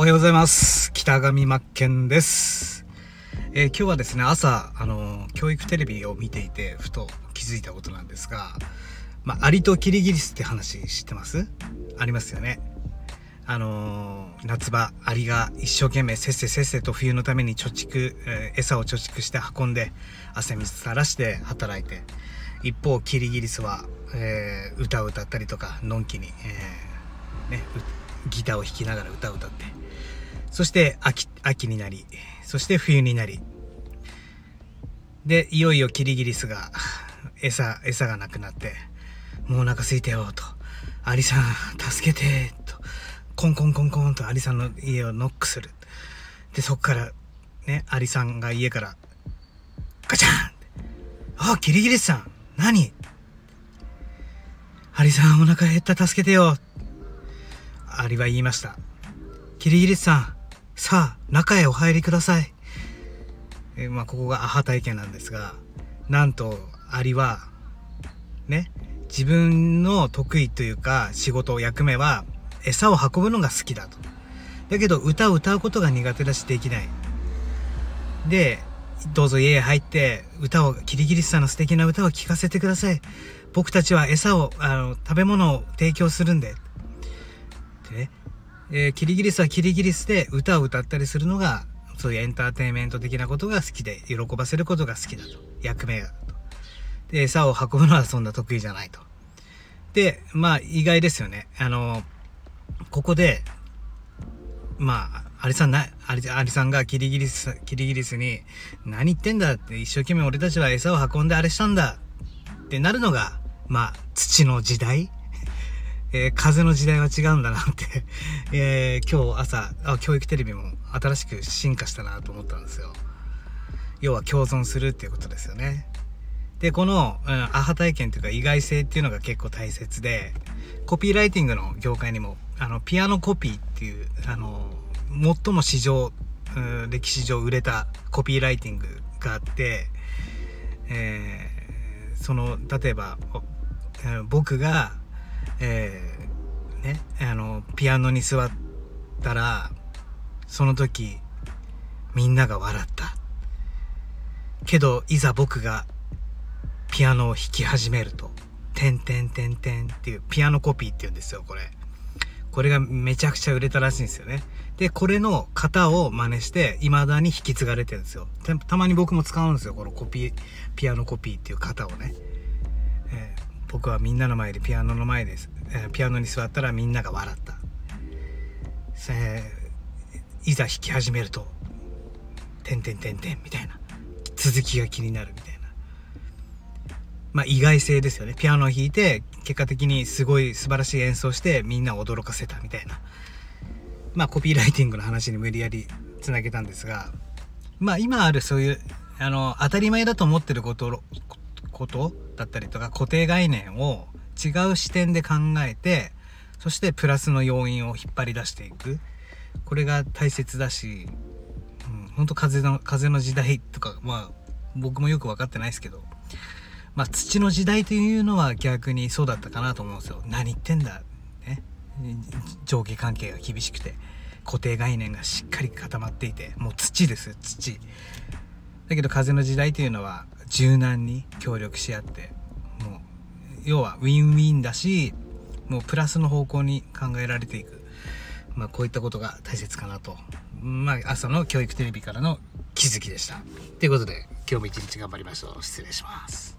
おはようございます。北上真剣です。えー今日はですね、朝、あの、教育テレビを見ていて、ふと気づいたことなんですが、まあ、アリとキリギリスって話知ってます？ありますよね。あのー夏場、アリが一生懸命せっせせっせと冬のために貯蓄、えー餌を貯蓄して運んで、汗水垂らして働いて、一方、キリギリスは、えー歌を歌ったりとか、のんきに、えーね、ギターを弾きながら歌を歌って、そして秋、秋になり、そして冬になり、で、いよいよキリギリスが、餌、餌がなくなって、もうお腹空いたよ、と。アリさん、助けて、と。コンコンコンコンとアリさんの家をノックする。で、そっから、ね、アリさんが家から、ガチャンあ、キリギリスさん、何？アリさん、お腹減った、助けてよ。アリは言いました。キリギリスさん、さあ、中へお入りください。えまあ、ここがアハ体験なんですが、なんと、アリは、ね、自分の得意というか、仕事、役目は、餌を運ぶのが好きだと。だけど、歌を歌うことが苦手だし、できない。で、どうぞ家へ入って、歌を、キリギリスさんの素敵な歌を聴かせてください。僕たちは餌を、あの、食べ物を提供するんで。でね、えキリギリスはキリギリスで歌を歌ったりするのが、そういうエンターテインメント的なことが好きで、喜ばせることが好きだと。役目がと。で、餌を運ぶのはそんな得意じゃないと。で、まあ意外ですよね。あの、ここで、まあ、アリさんな、アリアリさんがキリギリス、キリギリスに、何言ってんだって、一生懸命俺たちは餌を運んであれしたんだってなるのが、まあ、土の時代えー風の時代は違うんだなって、えー今日朝あ、教育テレビも新しく進化したなと思ったんですよ。要は共存するっていうことですよね。で、この、うん、アハ体験というか意外性っていうのが結構大切で、コピーライティングの業界にも、あの、ピアノコピーっていう、あの、最も史上、うん歴史上売れたコピーライティングがあって、えーその、例えば、僕が、えーね、あの、ピアノに座ったら、その時、みんなが笑った。けど、いざ僕がピアノを弾き始めると、てんてんてんてんっていう、ピアノコピーって言うんですよ、これ。これがめちゃくちゃ売れたらしいんですよね。で、これの型を真似して、未だに引き継がれてるんですよ。たたまに僕も使うんですよ、このコピー、ピアノコピーっていう型をね。えー僕はみんなの前でピアノの前です、えーピアノに座ったらみんなが笑った。えーいざ弾き始めると、てんてんてんてんみたいな。続きが気になるみたいな。まあ意外性ですよね。ピアノを弾いて、結果的にすごい素晴らしい演奏してみんなを驚かせたみたいな。まあコピーライティングの話に無理やりつなげたんですが、まあ今あるそういう、あの、当たり前だと思ってること、ことだったりとか固定概念を違う視点で考えて、そしてプラスの要因を引っ張り出していく。これが大切だし、うん、本当風の、風の時代とか、まあ僕もよく分かってないですけど、まあ土の時代というのは逆にそうだったかなと思うんですよ。何言ってんだ。ね。上下関係が厳しくて、固定概念がしっかり固まっていて、もう土です、土。だけど風の時代というのは柔軟に協力し合って、もう、要はウィンウィンだし、もうプラスの方向に考えられていく。まあこういったことが大切かなと。まあ朝の教育テレビからの気づきでした。ということで今日も一日頑張りましょう。失礼します。